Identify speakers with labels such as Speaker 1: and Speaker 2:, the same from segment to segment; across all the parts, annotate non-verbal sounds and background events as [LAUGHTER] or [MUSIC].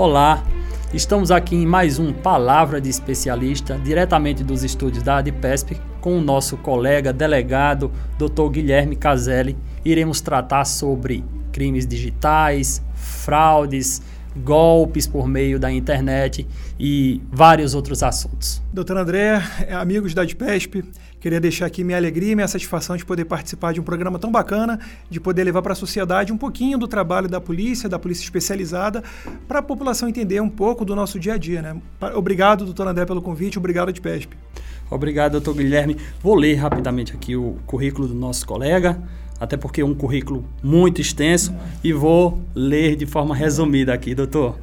Speaker 1: Olá, estamos aqui em mais um Palavra de Especialista, diretamente dos estúdios da ADPESP, com o nosso colega delegado, Dr. Guilherme Caselli. Iremos tratar sobre crimes digitais, fraudes, golpes por meio da internet e vários outros assuntos.
Speaker 2: Doutor André, amigos da ADPESP, Queria deixar aqui minha alegria e minha satisfação de poder participar de um programa tão bacana, de poder levar para a sociedade um pouquinho do trabalho da polícia, da polícia especializada, para a população entender um pouco do nosso dia a dia. Né? Obrigado, doutor André, pelo convite, obrigado, de PESP.
Speaker 1: Obrigado, doutor Guilherme. Vou ler rapidamente aqui o currículo do nosso colega, até porque é um currículo muito extenso, e vou ler de forma resumida aqui, doutor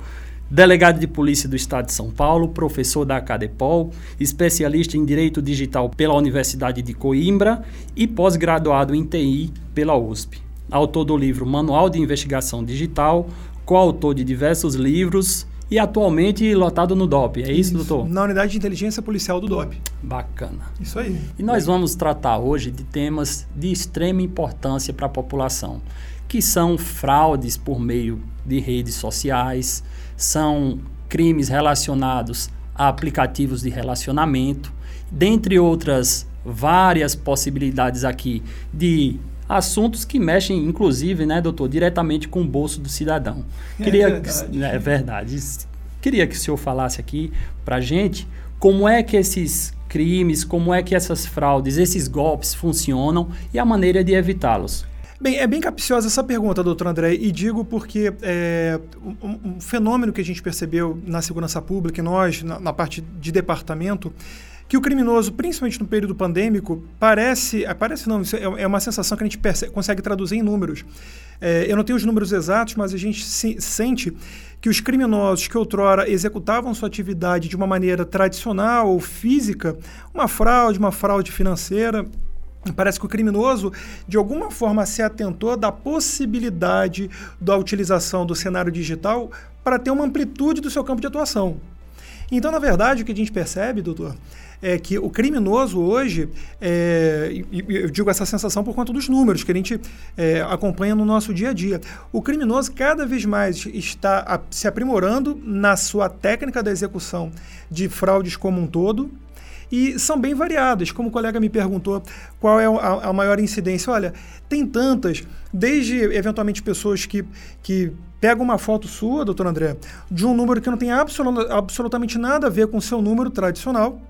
Speaker 1: delegado de polícia do Estado de São Paulo, professor da Acadepol, especialista em Direito Digital pela Universidade de Coimbra e pós-graduado em TI pela USP. Autor do livro Manual de Investigação Digital, coautor de diversos livros e atualmente lotado no DOP. É isso, isso, doutor?
Speaker 2: Na Unidade de Inteligência Policial do DOP.
Speaker 1: Bacana.
Speaker 2: Isso aí.
Speaker 1: E nós vamos tratar hoje de temas de extrema importância para a população, que são fraudes por meio de redes sociais, são crimes relacionados a aplicativos de relacionamento, dentre outras várias possibilidades aqui de assuntos que mexem, inclusive, né, doutor, diretamente com o bolso do cidadão.
Speaker 2: É
Speaker 1: Queria,
Speaker 2: verdade.
Speaker 1: É verdade. Queria que o senhor falasse aqui para gente como é que esses crimes, como é que essas fraudes, esses golpes funcionam e a maneira de evitá-los.
Speaker 2: Bem, é bem capciosa essa pergunta, doutor André, e digo porque é, um, um, fenômeno que a gente percebeu na segurança pública e nós, na, na parte de departamento, que o criminoso, principalmente no período pandêmico, parece, é, parece não, é, é uma sensação que a gente percebe, consegue traduzir em números. É, eu não tenho os números exatos, mas a gente se, sente que os criminosos que outrora executavam sua atividade de uma maneira tradicional ou física, uma fraude, uma fraude financeira, Parece que o criminoso, de alguma forma, se atentou da possibilidade da utilização do cenário digital para ter uma amplitude do seu campo de atuação. Então, na verdade, o que a gente percebe, doutor, é que o criminoso hoje, é, eu digo essa sensação por conta dos números que a gente é, acompanha no nosso dia a dia, o criminoso cada vez mais está se aprimorando na sua técnica da execução de fraudes como um todo, e são bem variadas. Como o colega me perguntou qual é a, a maior incidência, olha, tem tantas, desde eventualmente pessoas que, que pegam uma foto sua, doutor André, de um número que não tem absolut, absolutamente nada a ver com o seu número tradicional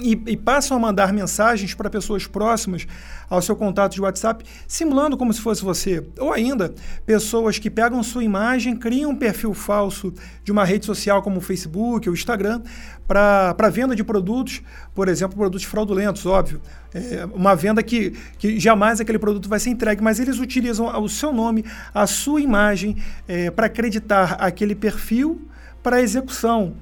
Speaker 2: e, e, passam a mandar mensagens para pessoas próximas ao seu contato de WhatsApp, simulando como se fosse você. Ou ainda, pessoas que pegam sua imagem, criam um perfil falso de uma rede social como o Facebook ou Instagram para venda de produtos, por exemplo, produtos fraudulentos, óbvio. É uma venda que, que jamais aquele produto vai ser entregue, mas eles utilizam o seu nome, a sua imagem, é, para acreditar aquele perfil para execução.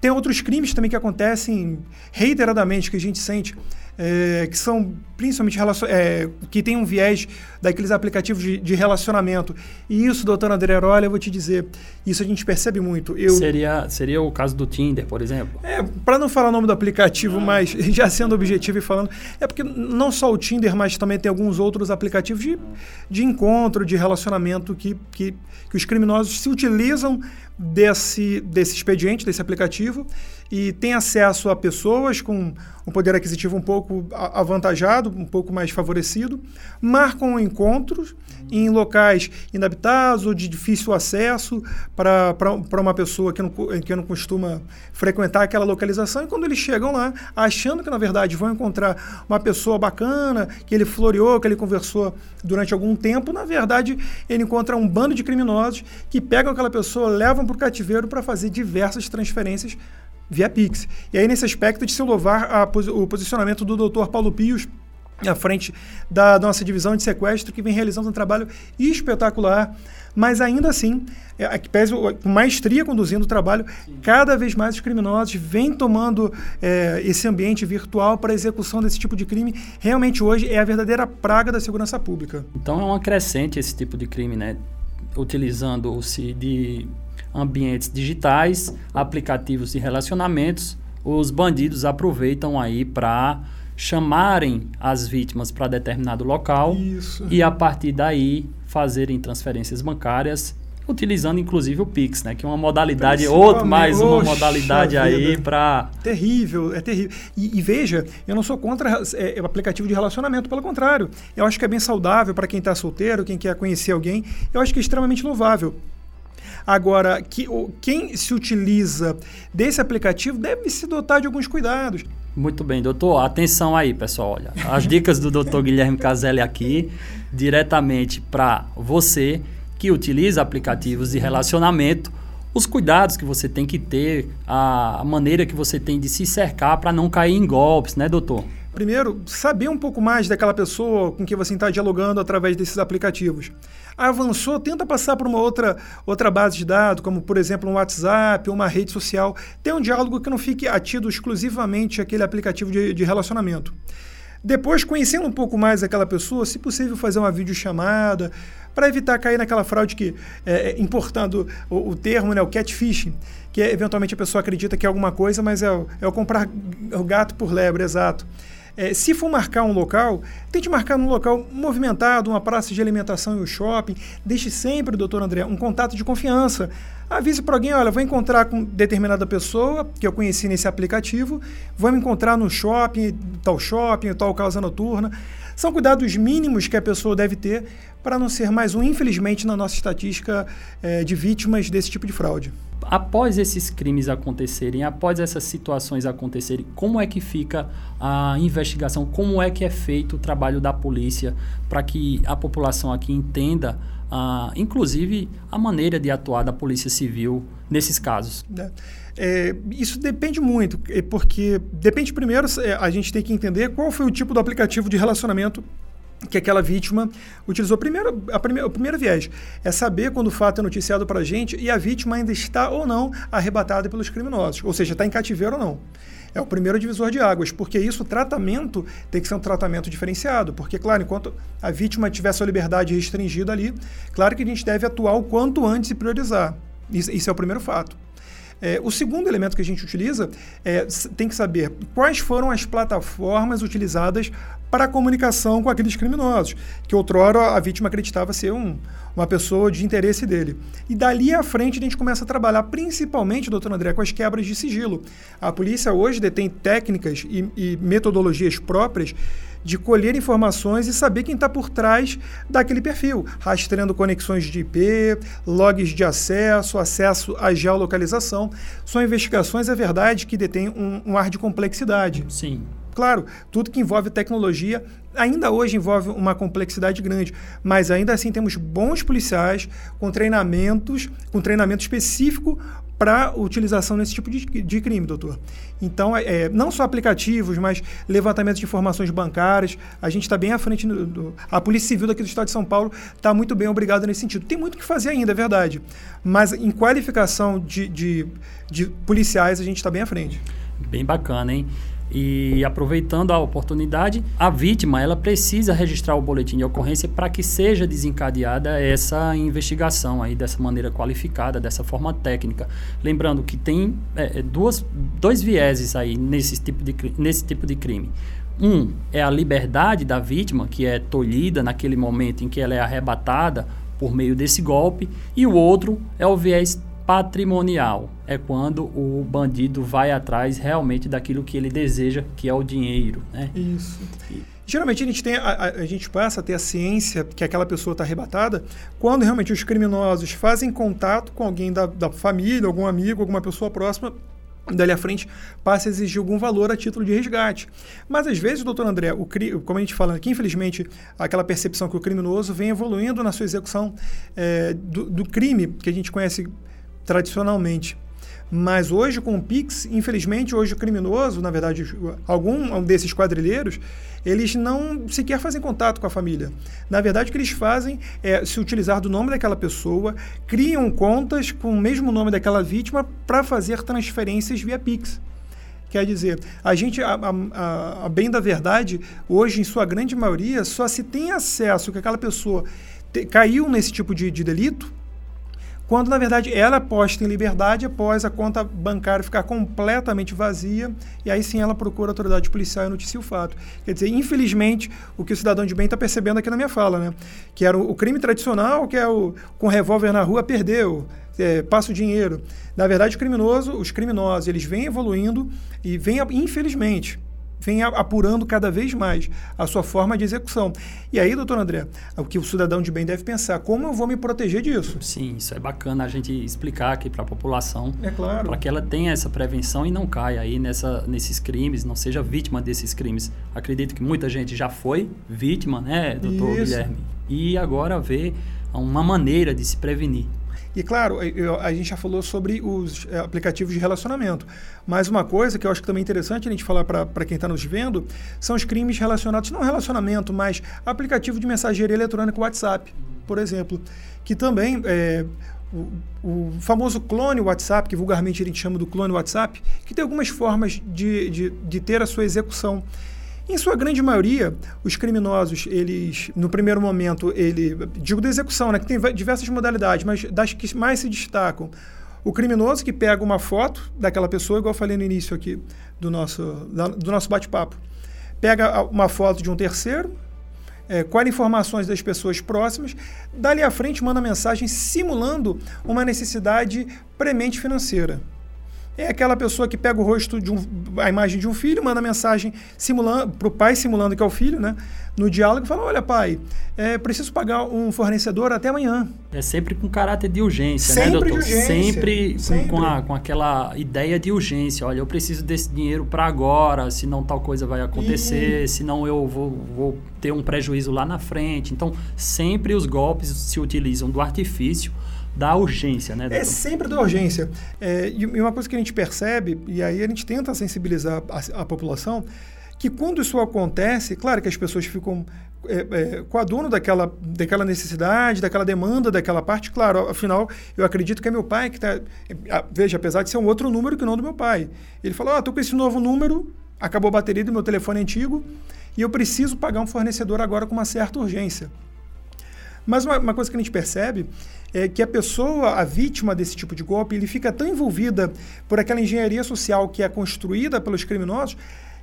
Speaker 2: Tem outros crimes também que acontecem reiteradamente, que a gente sente, é, que são principalmente é, que tem um viés daqueles aplicativos de, de, relacionamento. E isso, doutor André olha, eu vou te dizer, isso a gente percebe muito. Eu,
Speaker 1: seria, seria o caso do Tinder, por exemplo?
Speaker 2: É, para não falar o nome do aplicativo, ah. mas [LAUGHS] já sendo objetivo e falando, é porque não só o Tinder, mas também tem alguns outros aplicativos de, de encontro, de relacionamento que, que, que os criminosos se utilizam desse, desse expediente, desse aplicativo, e tem acesso a pessoas com um poder aquisitivo um pouco avantajado, um pouco mais favorecido, marcam encontros em locais inabitados ou de difícil acesso para uma pessoa que não, que não costuma frequentar aquela localização. E quando eles chegam lá, achando que na verdade vão encontrar uma pessoa bacana, que ele floreou, que ele conversou durante algum tempo, na verdade ele encontra um bando de criminosos que pegam aquela pessoa, levam para o cativeiro para fazer diversas transferências via Pix. E aí, nesse aspecto, de se louvar o posicionamento do Dr. Paulo Pios à frente da nossa divisão de sequestro, que vem realizando um trabalho espetacular, mas ainda assim, é, que pese com maestria conduzindo o trabalho, Sim. cada vez mais os criminosos vêm tomando é, esse ambiente virtual para a execução desse tipo de crime. Realmente hoje é a verdadeira praga da segurança pública.
Speaker 1: Então é uma crescente esse tipo de crime, né? Utilizando-se de ambientes digitais, aplicativos de relacionamentos, os bandidos aproveitam aí para chamarem as vítimas para determinado local
Speaker 2: Isso.
Speaker 1: e a partir daí fazerem transferências bancárias utilizando inclusive o Pix, né? Que é uma modalidade, outro mais uma modalidade aí para
Speaker 2: terrível, é terrível. E, e, veja, eu não sou contra é, é, aplicativo de relacionamento, pelo contrário, eu acho que é bem saudável para quem está solteiro, quem quer conhecer alguém, eu acho que é extremamente louvável. Agora, que, quem se utiliza desse aplicativo deve se dotar de alguns cuidados.
Speaker 1: Muito bem, doutor. Atenção aí, pessoal. Olha, as dicas do doutor Guilherme Caselli aqui, diretamente para você que utiliza aplicativos de relacionamento, os cuidados que você tem que ter, a, maneira que você tem de se cercar para não cair em golpes, né, doutor?
Speaker 2: Primeiro, saber um pouco mais daquela pessoa com quem você está dialogando através desses aplicativos. Avançou, tenta passar para uma outra, outra base de dados, como por exemplo um WhatsApp uma rede social. Tem um diálogo que não fique atido exclusivamente aquele aplicativo de, de relacionamento. Depois, conhecendo um pouco mais aquela pessoa, se possível, fazer uma videochamada, para evitar cair naquela fraude que, é, é importando o, o, termo, né, o catfishing, que é, eventualmente a pessoa acredita que é alguma coisa, mas é, é o comprar o gato por lebre, exato. É, se for marcar um local, tente marcar num local movimentado, uma praça de alimentação e um shopping. Deixe sempre, doutor André, um contato de confiança. Avise para alguém, olha, vou encontrar com determinada pessoa que eu conheci nesse aplicativo, vou me encontrar no shopping, tal shopping, tal casa noturna. São cuidados mínimos que a pessoa deve ter para não ser mais um, infelizmente, na nossa estatística é, de vítimas desse tipo de fraude
Speaker 1: após esses crimes acontecerem, após essas situações acontecerem, como é que fica a investigação? Como é que é feito o trabalho da polícia para que a população aqui entenda, uh, inclusive, a maneira de atuar da Polícia Civil nesses casos?
Speaker 2: É. É, isso depende muito, é porque depende primeiro, é, a gente tem que entender qual foi o tipo do aplicativo de relacionamento que aquela vítima utilizou. Primeiro, a primeira, o primeiro viés é saber quando o fato é noticiado para a gente e a vítima ainda está ou não arrebatada pelos criminosos, ou seja, está em cativeiro ou não. É o primeiro divisor de águas, porque isso, o tratamento tem que ser um tratamento diferenciado, porque, claro, enquanto a vítima tiver sua liberdade restringida ali, claro que a gente deve atuar o quanto antes e priorizar. Isso, isso é o primeiro fato. É, o segundo elemento que a gente utiliza é tem que saber quais foram as plataformas utilizadas para a comunicação com aqueles criminosos, que outrora a vítima acreditava ser um, uma pessoa de interesse dele. E dali à frente a gente começa a trabalhar principalmente, doutor André, com as quebras de sigilo. A polícia hoje detém técnicas e, e metodologias próprias de colher informações e saber quem está por trás daquele perfil, rastreando conexões de IP, logs de acesso, acesso à geolocalização. São investigações, é verdade, que detêm um, um ar de complexidade.
Speaker 1: Sim.
Speaker 2: Claro, tudo que envolve tecnologia ainda hoje envolve uma complexidade grande, mas ainda assim temos bons policiais com treinamentos, com treinamento específico para utilização nesse tipo de, de crime, doutor. Então, é, é, não só aplicativos, mas levantamento de informações bancárias. A gente está bem à frente. Do, do, a Polícia Civil daqui do Estado de São Paulo está muito bem obrigada nesse sentido. Tem muito o que fazer ainda, é verdade. Mas em qualificação de, de, de policiais, a gente está bem à frente.
Speaker 1: Bem bacana, hein? E aproveitando a oportunidade, a vítima ela precisa registrar o boletim de ocorrência para que seja desencadeada essa investigação aí dessa maneira qualificada, dessa forma técnica. Lembrando que tem é, é duas, dois vieses aí nesse tipo, de, nesse tipo de crime. Um é a liberdade da vítima, que é tolhida naquele momento em que ela é arrebatada por meio desse golpe, e o outro é o viés patrimonial é quando o bandido vai atrás realmente daquilo que ele deseja, que é o dinheiro. Né?
Speaker 2: Isso. E... Geralmente a gente, tem, a, a, gente passa a ter a ciência que aquela pessoa está arrebatada quando realmente os criminosos fazem contato com alguém da, da família, algum amigo, alguma pessoa próxima dali à frente passa a exigir algum valor a título de resgate. Mas às vezes, doutor André, o, como a gente fala aqui, infelizmente, aquela percepção que o criminoso vem evoluindo na sua execução é, do, do, crime que a gente conhece tradicionalmente. Mas hoje, com o Pix, infelizmente, hoje o criminoso, na verdade, algum desses quadrilheiros, eles não sequer fazem contato com a família. Na verdade, o que eles fazem é se utilizar do nome daquela pessoa, criam contas com o mesmo nome daquela vítima para fazer transferências via Pix. Quer dizer, a gente, a, a, a, bem da verdade, hoje, em sua grande maioria, só se tem acesso que aquela pessoa te, caiu nesse tipo de, de delito quando na verdade ela é posta em liberdade após a conta bancária ficar completamente vazia e aí sim ela procura a autoridade policial e noticia o fato. Quer dizer, infelizmente, o que o cidadão de bem está percebendo aqui na minha fala, né? Que era o, crime tradicional, que é o com revólver na rua, perdeu. É, passa o dinheiro. Na verdade, o criminoso, os criminosos, eles vêm evoluindo e vêm, infelizmente, vem apurando cada vez mais a sua forma de execução. E aí, doutor André, o que o cidadão de bem deve pensar, como eu vou me proteger disso?
Speaker 1: Sim, isso é bacana a gente explicar aqui para a população,
Speaker 2: é claro.
Speaker 1: para que ela tenha essa prevenção e não caia aí nessa, nesses crimes, não seja vítima desses crimes. Acredito que muita gente já foi vítima, né, doutor isso. Guilherme? E agora vê uma maneira de se prevenir.
Speaker 2: E claro, eu, a gente já falou sobre os é, aplicativos de relacionamento. Mas uma coisa que eu acho que também é interessante a gente falar para quem está nos vendo são os crimes relacionados, não relacionamento, mas aplicativo de mensageria eletrônica WhatsApp, por exemplo. Que também é, o, o, famoso clone WhatsApp, que vulgarmente a gente chama do clone WhatsApp, que tem algumas formas de, de, de ter a sua execução. Em sua grande maioria, os criminosos, eles, no primeiro momento, ele, digo da execução, né, que tem diversas modalidades, mas das que mais se destacam, o criminoso que pega uma foto daquela pessoa, igual eu falei no início aqui do nosso, do nosso bate-papo, pega uma foto de um terceiro, é, colhe informações das pessoas próximas, dali à frente manda mensagem simulando uma necessidade premente financeira. É aquela pessoa que pega o rosto de um, a imagem de um filho, manda mensagem simulando para o pai simulando que é o filho, né? No diálogo fala, olha pai, é, preciso pagar um fornecedor até amanhã.
Speaker 1: É sempre com caráter de urgência,
Speaker 2: né, sempre
Speaker 1: né, doutor?
Speaker 2: De urgência,
Speaker 1: sempre,
Speaker 2: sempre.
Speaker 1: Com, a, com aquela ideia de urgência. Olha, eu preciso desse dinheiro para agora, senão tal coisa vai acontecer, e... senão eu vou, vou ter um prejuízo lá na frente. Então, sempre os golpes se utilizam do artifício da urgência, né?
Speaker 2: Doutor? É sempre da urgência. É, e uma coisa que a gente percebe, e aí a gente tenta sensibilizar a, a população, que quando isso acontece, claro que as pessoas ficam é, é, com a dono daquela, daquela necessidade, daquela demanda, daquela parte, claro, afinal, eu acredito que é meu pai que está. Veja, apesar de ser um outro número que não do meu pai. Ele falou: ah, estou com esse novo número, acabou a bateria do meu telefone antigo e eu preciso pagar um fornecedor agora com uma certa urgência. Mas uma, uma coisa que a gente percebe é que a pessoa, a vítima desse tipo de golpe, ele fica tão envolvida por aquela engenharia social que é construída pelos criminosos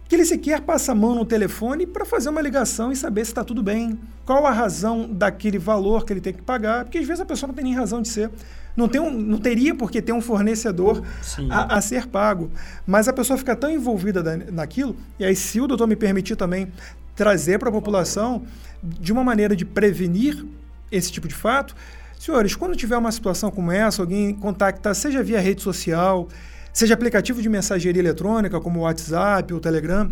Speaker 2: que ele sequer passa a mão no telefone para fazer uma ligação e saber se está tudo bem, qual a razão daquele valor que ele tem que pagar, porque às vezes a pessoa não tem nem razão de ser. Não, tem um, não teria por que ter um fornecedor a, a, ser pago. Mas a pessoa fica tão envolvida da, naquilo, e aí, se o doutor me permitir também trazer para a população de uma maneira de prevenir esse tipo de fato, Senhores, quando tiver uma situação como essa, alguém contactar, seja via rede social, seja aplicativo de mensageria eletrônica, como o WhatsApp ou Telegram,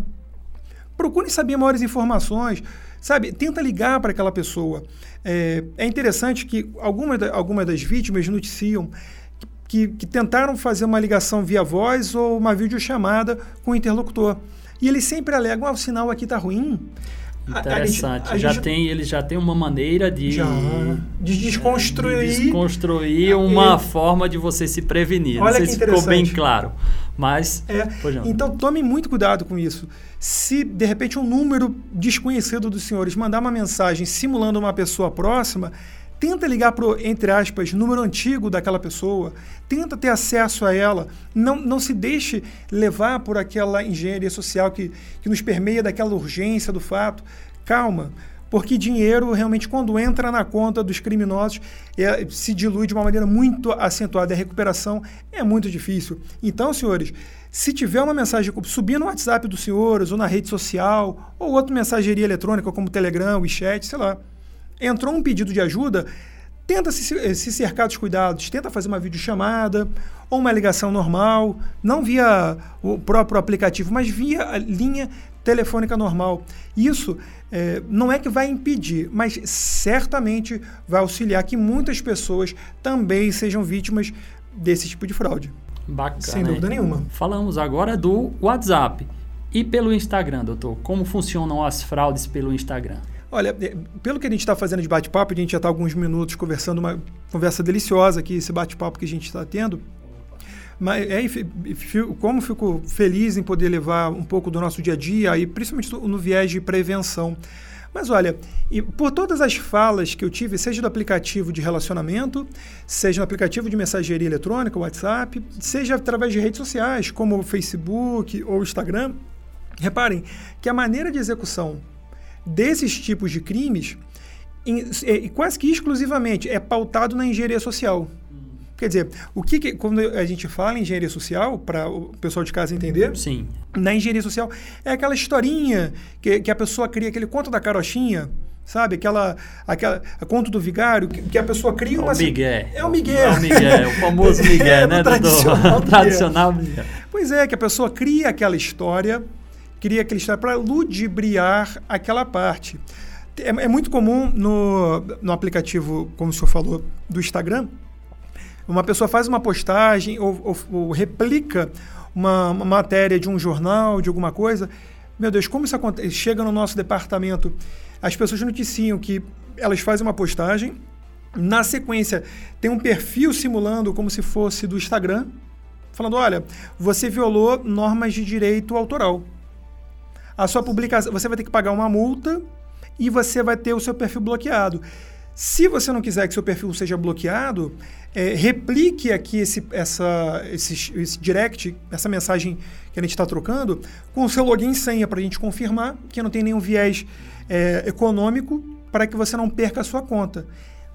Speaker 2: procure saber maiores informações, sabe? Tenta ligar para aquela pessoa. É, é interessante que algumas, algumas das vítimas noticiam que, que, tentaram fazer uma ligação via voz ou uma videochamada com o interlocutor. E eles sempre alegam, ah, o sinal aqui está ruim.
Speaker 1: Interessante. A, a já gente, tem, ele já tem uma maneira de,
Speaker 2: já, de desconstruir,
Speaker 1: de desconstruir uma forma de você se prevenir.
Speaker 2: Olha
Speaker 1: Não sei se ficou bem claro. Mas.
Speaker 2: É, então tome muito cuidado com isso. Se de repente um número desconhecido dos senhores mandar uma mensagem simulando uma pessoa próxima, tenta ligar para o, entre aspas, número antigo daquela pessoa, tenta ter acesso a ela, não, não se deixe levar por aquela engenharia social que, que nos permeia daquela urgência do fato. Calma, porque dinheiro realmente, quando entra na conta dos criminosos, é, se dilui de uma maneira muito acentuada. A recuperação é muito difícil. Então, senhores, se tiver uma mensagem subir no WhatsApp dos senhores, ou na rede social, ou outra mensageria eletrônica, como Telegram, WeChat, sei lá, entrou um pedido de ajuda, tenta se, se cercar dos cuidados, tenta fazer uma videochamada ou uma ligação normal, não via o próprio aplicativo, mas via a linha telefônica normal. Isso é, não é que vai impedir, mas certamente vai auxiliar que muitas pessoas também sejam vítimas desse tipo de fraude.
Speaker 1: Bacana.
Speaker 2: Sem dúvida nenhuma.
Speaker 1: Falamos agora do WhatsApp. E pelo Instagram, doutor? Como funcionam as fraudes pelo Instagram?
Speaker 2: Olha, é, pelo que a gente está fazendo de bate-papo, a gente já está alguns minutos conversando, uma conversa deliciosa aqui, esse bate-papo que a gente está tendo. Mas é, como fico feliz em poder levar um pouco do nosso dia a dia, e principalmente no viés de prevenção. Mas olha, por todas as falas que eu tive, seja do aplicativo de relacionamento, seja no aplicativo de mensageria eletrônica, WhatsApp, seja através de redes sociais, como o Facebook ou Instagram, reparem que a maneira de execução desses tipos de crimes, em, é, quase que exclusivamente, é pautado na engenharia social. Quer dizer, o que, que, quando a gente fala em engenharia social, para o pessoal de casa entender,
Speaker 1: Sim.
Speaker 2: na engenharia social é aquela historinha que, que a pessoa cria, aquele conto da carochinha, sabe? Aquela, aquela conto do vigário, que, que a pessoa cria uma...
Speaker 1: É o Miguel.
Speaker 2: É o Miguel.
Speaker 1: É o [LAUGHS] Miguel, o famoso [LAUGHS] Miguel,
Speaker 2: É,
Speaker 1: né,
Speaker 2: o tradicional
Speaker 1: tradicional Miguel.
Speaker 2: Pois é, que a pessoa cria aquela história, cria aquela história para ludibriar aquela parte. É, é muito comum no, no aplicativo, como o senhor falou, do Instagram, uma pessoa faz uma postagem ou, ou- ou replica uma, uma matéria de um jornal, de alguma coisa. Meu Deus, como isso acontece? Chega no nosso departamento, as pessoas noticiam que elas fazem uma postagem, na sequência tem um perfil simulando como se fosse do Instagram, falando: olha, você violou normas de direito autoral. A sua publicação, você vai ter que pagar uma multa e você vai ter o seu perfil bloqueado. Se você não quiser que seu perfil seja bloqueado, é, replique aqui esse, essa, esse, esse direct, essa mensagem que a gente está trocando, com o seu login e senha para a gente confirmar que não tem nenhum viés é, econômico para que você não perca a sua conta.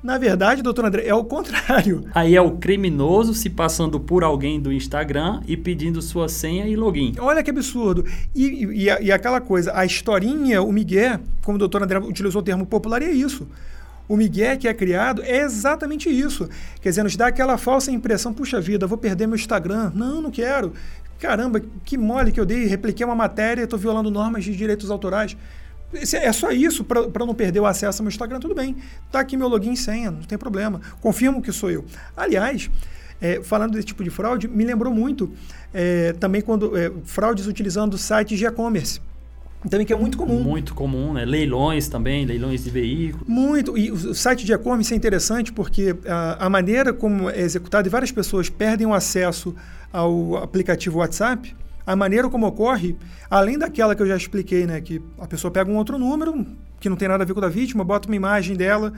Speaker 2: Na verdade, doutor André, é o contrário. [LAUGHS]
Speaker 1: Aí é o criminoso se passando por alguém do Instagram e pedindo sua senha e login.
Speaker 2: Olha que absurdo. E, e, e aquela coisa, a historinha, o Miguel, como o doutor André utilizou o termo popular, é isso. O Miguel que é criado é exatamente isso. Quer dizer, nos dá aquela falsa impressão, puxa vida, vou perder meu Instagram. Não, não quero. Caramba, que mole que eu dei, repliquei uma matéria, estou violando normas de direitos autorais. Esse- É só isso para não perder o acesso ao meu Instagram, tudo bem. Tá aqui meu login e senha, não tem problema. Confirmo que sou eu. Aliás, é, falando desse tipo de fraude, me lembrou muito é, também quando é, fraudes utilizando sites de e-commerce. Também que é muito comum.
Speaker 1: Muito comum, né? Leilões também, leilões de veículos.
Speaker 2: Muito. E o site de e-commerce é interessante porque a, a maneira como é executado, e várias pessoas perdem o acesso ao aplicativo WhatsApp, a maneira como ocorre, além daquela que eu já expliquei, né? Que a pessoa pega um outro número, que não tem nada a ver com o da vítima, bota uma imagem dela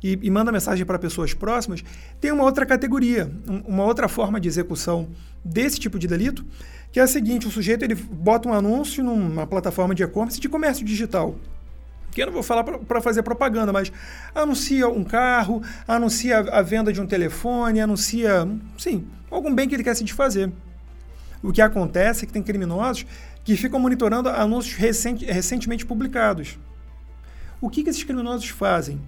Speaker 2: e, e manda mensagem para pessoas próximas, tem uma outra categoria, um- uma outra forma de execução desse tipo de delito, que é a seguinte, o sujeito ele bota um anúncio numa plataforma de e-commerce de comércio digital que eu não vou falar para fazer propaganda, mas anuncia um carro, anuncia a venda de um telefone, anuncia, sim, algum bem que ele quer se desfazer. O que acontece é que tem criminosos que ficam monitorando anúncios recente- recentemente publicados. O que, que esses criminosos fazem?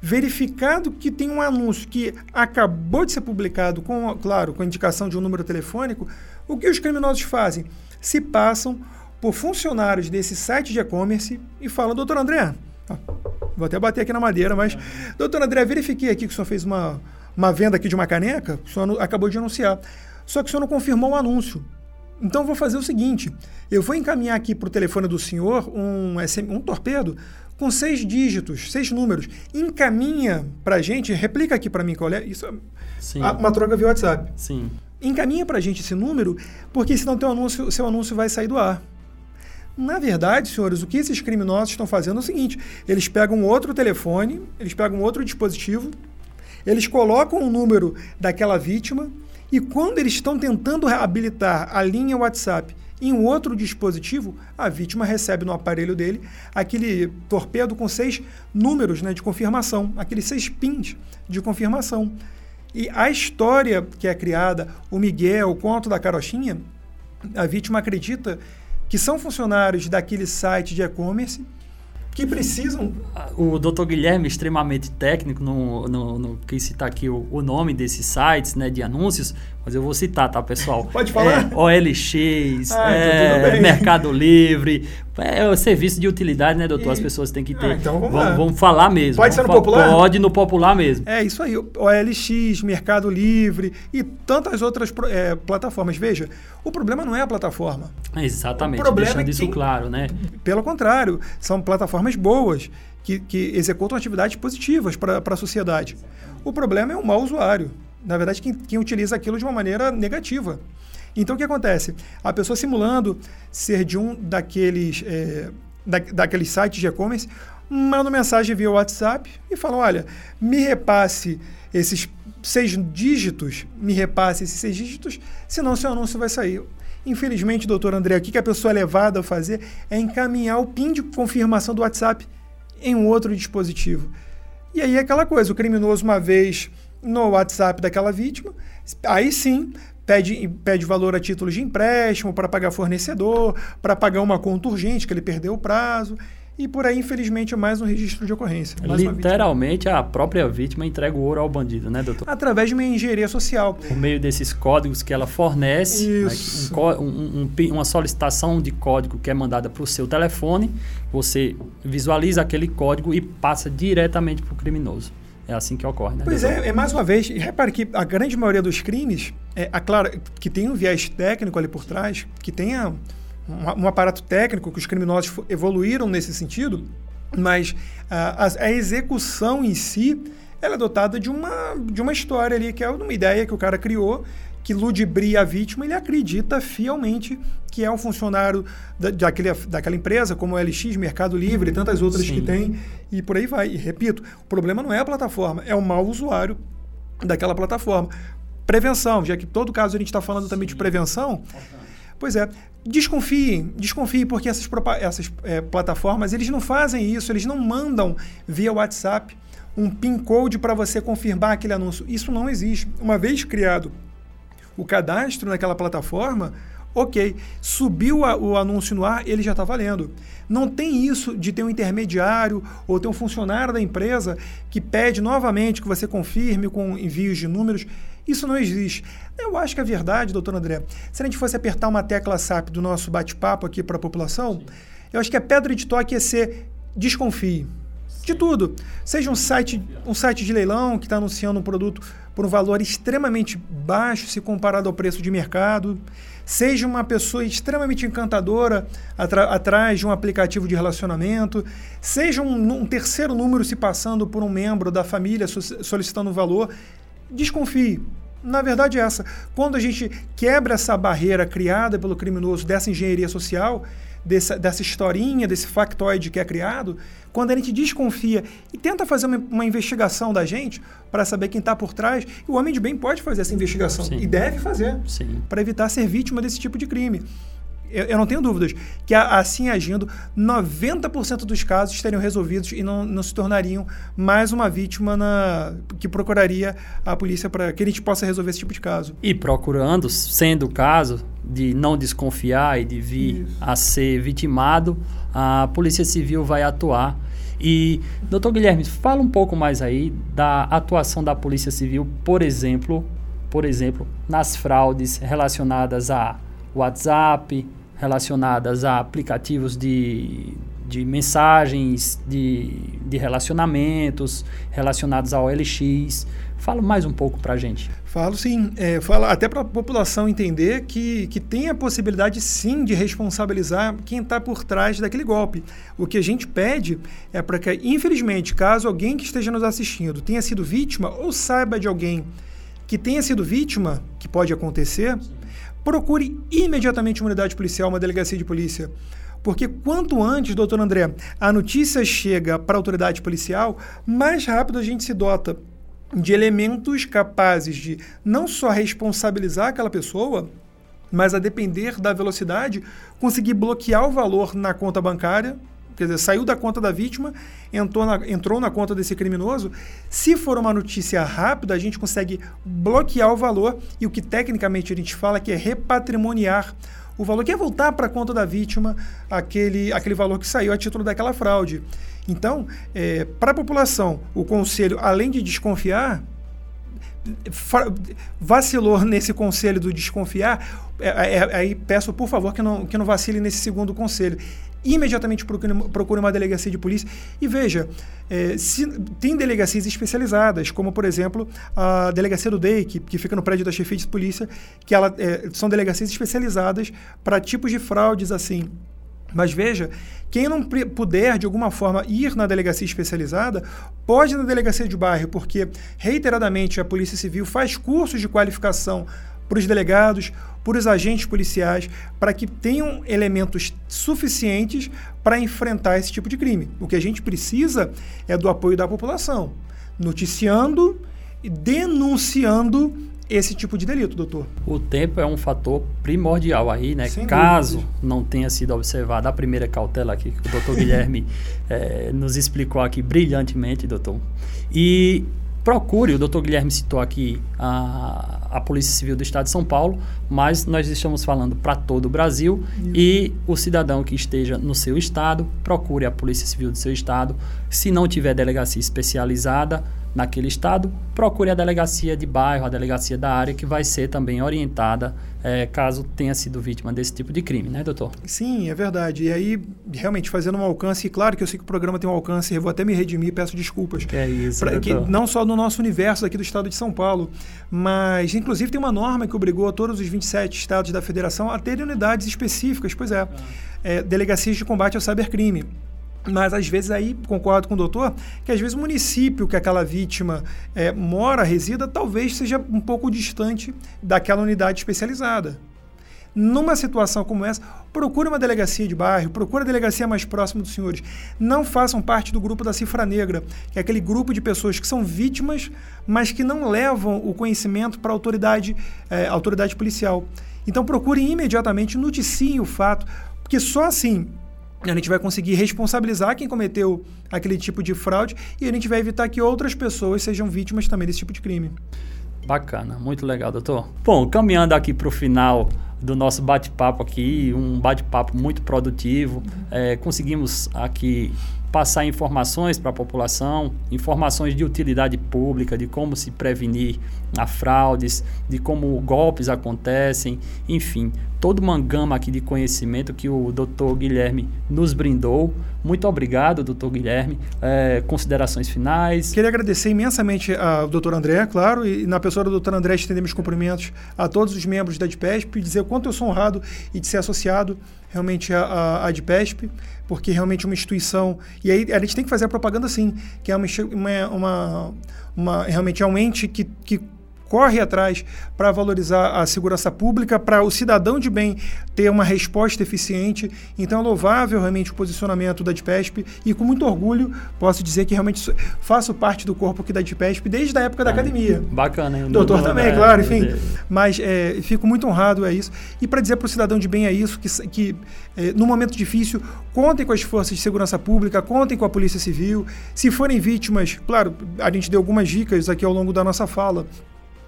Speaker 2: Verificado que tem um anúncio que acabou de ser publicado, com, claro, com a indicação de um número telefônico, o que os criminosos fazem? Se passam por funcionários desse site de e-commerce e falam, doutor André, vou até bater aqui na madeira, mas, doutor André, verifiquei aqui que o senhor fez uma, uma venda aqui de uma caneca, o senhor acabou de anunciar, só que o senhor não confirmou o anúncio. Então, eu vou fazer o seguinte: eu vou encaminhar aqui para o telefone do senhor um, um torpedo com seis dígitos, seis números. Encaminha para a gente, replica aqui para mim qual é. Isso é
Speaker 1: Sim.
Speaker 2: uma troca via WhatsApp.
Speaker 1: Sim.
Speaker 2: Encaminha para a gente esse número, porque senão teu anúncio, seu anúncio vai sair do ar. Na verdade, senhores, o que esses criminosos estão fazendo é o seguinte: eles pegam outro telefone, eles pegam outro dispositivo, eles colocam o número daquela vítima e quando eles estão tentando habilitar a linha WhatsApp em um outro dispositivo, a vítima recebe no aparelho dele aquele torpedo com seis números né, de confirmação, aqueles seis pins de confirmação. E a história que é criada, o Miguel, o conto da carochinha, a vítima acredita que são funcionários daquele site de e-commerce que precisam
Speaker 1: O Dr. Guilherme, extremamente técnico, não, não, não quis citar aqui o, o nome desses sites né, de anúncios, mas eu vou citar, tá, pessoal? [LAUGHS]
Speaker 2: Pode falar.
Speaker 1: É, OLX,
Speaker 2: Ah, então
Speaker 1: é. Mercado Livre, é o serviço de utilidade, né, doutor? As
Speaker 2: E-
Speaker 1: pessoas têm que ter.
Speaker 2: Ah, então vamos lá.
Speaker 1: vamos falar mesmo.
Speaker 2: Pode ser
Speaker 1: Vamos
Speaker 2: no
Speaker 1: fa-
Speaker 2: popular?
Speaker 1: Pode no popular mesmo.
Speaker 2: É isso aí, OLX, Mercado Livre e tantas outras é, plataformas. Veja, o problema não é a plataforma.
Speaker 1: Exatamente,
Speaker 2: O problema
Speaker 1: deixando
Speaker 2: é
Speaker 1: isso
Speaker 2: quem-
Speaker 1: claro, né?
Speaker 2: Pelo contrário, são plataformas boas que, que executam atividades positivas para a sociedade. O problema é o mau usuário. Na verdade, quem, quem utiliza aquilo de uma maneira negativa. Então, o que acontece? A pessoa simulando ser de um daqueles, é, da, daqueles sites de e-commerce, mandam mensagem via WhatsApp e falam: olha, me repasse esses seis dígitos, me repasse esses seis dígitos, senão seu anúncio vai sair. Infelizmente, doutor André, o que a pessoa é levada a fazer é encaminhar o PIN de confirmação do WhatsApp em um outro dispositivo. E aí é aquela coisa, o criminoso, uma vez no WhatsApp daquela vítima, aí sim pede, pede valor a título de empréstimo para pagar fornecedor, para pagar uma conta urgente, que ele perdeu o prazo. E por aí, infelizmente, é mais um registro de ocorrência.
Speaker 1: Literalmente, a própria vítima entrega o ouro ao bandido, né, doutor?
Speaker 2: Através de uma engenharia social.
Speaker 1: Por meio desses códigos que ela fornece, né, um, um, um, uma solicitação de código que é mandada para o seu telefone, você visualiza aquele código e passa diretamente para o criminoso. É assim que ocorre, né?
Speaker 2: Pois é, é, mais uma vez, repare que a grande maioria dos crimes, é, a, claro, que tem um viés técnico ali por trás, que tenha um, um aparato técnico que os criminosos evoluíram nesse sentido, mas a, a, execução em si ela é dotada de uma, de uma história ali, que é uma ideia que o cara criou, que ludibria a vítima, ele acredita fielmente que é um funcionário da, daquele, daquela empresa, como o LX, Mercado Livre e tantas outras Sim. que tem, e por aí vai. E repito, o problema não é a plataforma, é o mau usuário daquela plataforma. Prevenção, já que todo caso a gente está falando também de prevenção. Pois é, desconfiem, desconfiem, porque essas, essas é, plataformas, eles não fazem isso, eles não mandam via WhatsApp um PIN code para você confirmar aquele anúncio. Isso não existe. Uma vez criado o cadastro naquela plataforma, ok, subiu a, o anúncio no ar, ele já está valendo. Não tem isso de ter um intermediário ou ter um funcionário da empresa que pede novamente que você confirme com envios de números. Isso não existe. Eu acho que a verdade, doutor André, se a gente fosse apertar uma tecla SAP do nosso bate-papo aqui para a população, eu acho que a pedra de toque ia ser desconfie. De tudo. Seja um site, um site de leilão que está anunciando um produto por um valor extremamente baixo se comparado ao preço de mercado. Seja uma pessoa extremamente encantadora atrás de um aplicativo de relacionamento. Seja um, um, terceiro número se passando por um membro da família so solicitando um valor. Desconfie. Na verdade, é essa. Quando a gente quebra essa barreira criada pelo criminoso dessa engenharia social, dessa, dessa historinha, desse factoide que é criado, quando a gente desconfia e tenta fazer uma, uma investigação da gente para saber quem está por trás, o homem de bem pode fazer essa investigação Sim. e deve fazer para evitar ser vítima desse tipo de crime eu, eu não tenho dúvidas que assim agindo, 90% dos casos estariam resolvidos e não, não se tornariam mais uma vítima na, que procuraria a polícia para que a gente possa resolver esse tipo de caso.
Speaker 1: E procurando, sendo o caso de não desconfiar e de vir Isso. a ser vitimado, a Polícia Civil vai atuar. E, doutor Guilherme, fala um pouco mais aí da atuação da Polícia Civil, por exemplo, por exemplo, nas fraudes relacionadas a WhatsApp, relacionadas a aplicativos de, de mensagens, de, de relacionamentos, relacionados ao LX. Fala mais um pouco para a gente.
Speaker 2: Falo sim. É, falo até para a população entender que, que tem a possibilidade sim de responsabilizar quem está por trás daquele golpe. O que a gente pede é para que, infelizmente, caso alguém que esteja nos assistindo tenha sido vítima ou saiba de alguém que tenha sido vítima, que pode acontecer, procure imediatamente uma unidade policial, uma delegacia de polícia. Porque quanto antes, doutor André, a notícia chega para a autoridade policial, mais rápido a gente se dota de elementos capazes de não só responsabilizar aquela pessoa, mas a depender da velocidade, conseguir bloquear o valor na conta bancária quer dizer, saiu da conta da vítima, entrou na, entrou na conta desse criminoso. Se for uma notícia rápida, a gente consegue bloquear o valor e o que tecnicamente a gente fala que é repatrimoniar o valor, que é voltar para a conta da vítima aquele, aquele valor que saiu a título daquela fraude. Então, é, para a população, o conselho, além de desconfiar, vacilou nesse conselho do desconfiar, é, é, aí peço por favor que não, que não vacile nesse segundo conselho imediatamente procure, uma delegacia de polícia. E veja, é, se, tem delegacias especializadas, como por exemplo a delegacia do DEI, que, que fica no prédio da chefia de polícia, que ela, é, são delegacias especializadas para tipos de fraudes assim. Mas veja, quem não puder de alguma forma ir na delegacia especializada, pode ir na delegacia de bairro, porque reiteradamente a Polícia Civil faz cursos de qualificação para os delegados, para os agentes policiais, para que tenham elementos suficientes para enfrentar esse tipo de crime. O que a gente precisa é do apoio da população, noticiando e denunciando esse tipo de delito, doutor.
Speaker 1: O tempo é um fator primordial aí, né?
Speaker 2: Sem
Speaker 1: Caso
Speaker 2: dúvidas.
Speaker 1: não tenha sido observada a primeira cautela aqui que o doutor Guilherme [LAUGHS] eh, nos explicou aqui brilhantemente, doutor. E procure, o doutor Guilherme citou aqui a, a Polícia Civil do Estado de São Paulo, mas nós estamos falando para todo o Brasil e o cidadão que esteja no seu estado, procure a Polícia Civil do seu estado. Se não tiver delegacia especializada naquele estado, procure a delegacia de bairro, a delegacia da área, que vai ser também orientada eh, caso tenha sido vítima desse tipo de crime, né, doutor?
Speaker 2: Sim, é verdade. E aí, realmente, fazendo um alcance, e claro que eu sei que o programa tem um alcance, eu vou até me redimir, peço desculpas.
Speaker 1: Que é isso,
Speaker 2: Pra- que não só no nosso universo aqui do estado de São Paulo, mas inclusive tem uma norma que obrigou todos os 27 estados da federação a terem unidades específicas, pois é, é, delegacias de combate ao cybercrime. Mas às vezes aí concordo com o doutor que às vezes o município que aquela vítima é, mora, resida, talvez seja um pouco distante daquela unidade especializada. Numa situação como essa, procure uma delegacia de bairro, procure a delegacia mais próxima dos senhores. Não façam parte do grupo da cifra negra, que é aquele grupo de pessoas que são vítimas, mas que não levam o conhecimento para a autoridade, eh, autoridade policial. Então procurem imediatamente, noticiem o fato, porque só assim a gente vai conseguir responsabilizar quem cometeu aquele tipo de fraude e a gente vai evitar que outras pessoas sejam vítimas também desse tipo de crime.
Speaker 1: Bacana, muito legal, doutor. Bom, caminhando aqui para o final do nosso bate-papo aqui, um bate-papo muito produtivo. É, conseguimos aqui passar informações para a população, informações de utilidade pública, de como se prevenir a fraudes, de como golpes acontecem, enfim, toda uma gama aqui de conhecimento que o doutor Guilherme nos brindou. Muito obrigado, doutor Guilherme. É, considerações finais.
Speaker 2: Queria agradecer imensamente ao doutor André, claro, e na pessoa do doutor André estender meus cumprimentos a todos os membros da DPESP e dizer o quanto eu sou honrado e de ser associado realmente à, DPESP, porque realmente é uma instituição, e aí a gente tem que fazer a propaganda sim, que é uma, uma, uma- realmente é um ente que, que corre atrás para valorizar a segurança pública, para o cidadão de bem ter uma resposta eficiente. Então é louvável realmente o posicionamento da DPESP e com muito orgulho posso dizer que realmente faço parte do corpo aqui da DPESP desde a época da academia.
Speaker 1: Bacana, hein?
Speaker 2: Doutor também,
Speaker 1: é,
Speaker 2: claro,
Speaker 1: é,
Speaker 2: enfim.
Speaker 1: é.
Speaker 2: Mas é, fico muito honrado a isso. E para dizer para o cidadão de bem é isso, que, que é, no momento difícil, contem com as forças de segurança pública, contem com a Polícia Civil. Se forem vítimas, claro, a gente deu algumas dicas aqui ao longo da nossa fala.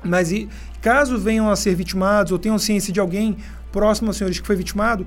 Speaker 2: Mas e, caso venham a ser vitimados ou tenham ciência de alguém próximo aos senhores que foi vitimado,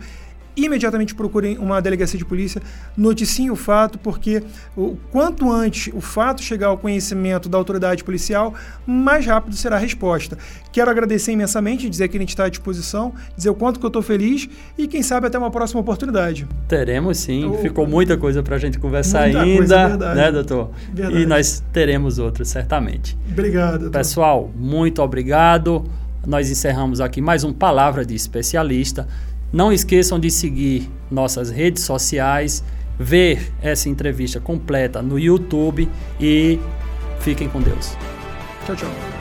Speaker 2: imediatamente procurem uma delegacia de polícia, noticiem o fato, porque o quanto antes o fato chegar ao conhecimento da autoridade policial, mais rápido será a resposta. Quero agradecer imensamente, dizer que a gente está à disposição, dizer o quanto que eu estou feliz e quem sabe até uma próxima oportunidade.
Speaker 1: Teremos sim, ficou muita coisa para a gente conversar ainda,
Speaker 2: coisa, verdade.
Speaker 1: né, doutor?
Speaker 2: Verdade.
Speaker 1: E nós teremos outras, certamente.
Speaker 2: Obrigado. doutor.
Speaker 1: Pessoal, muito obrigado. Nós encerramos aqui mais um Palavra de Especialista. Não esqueçam de seguir nossas redes sociais, ver essa entrevista completa no YouTube e fiquem com Deus.
Speaker 2: Tchau, tchau.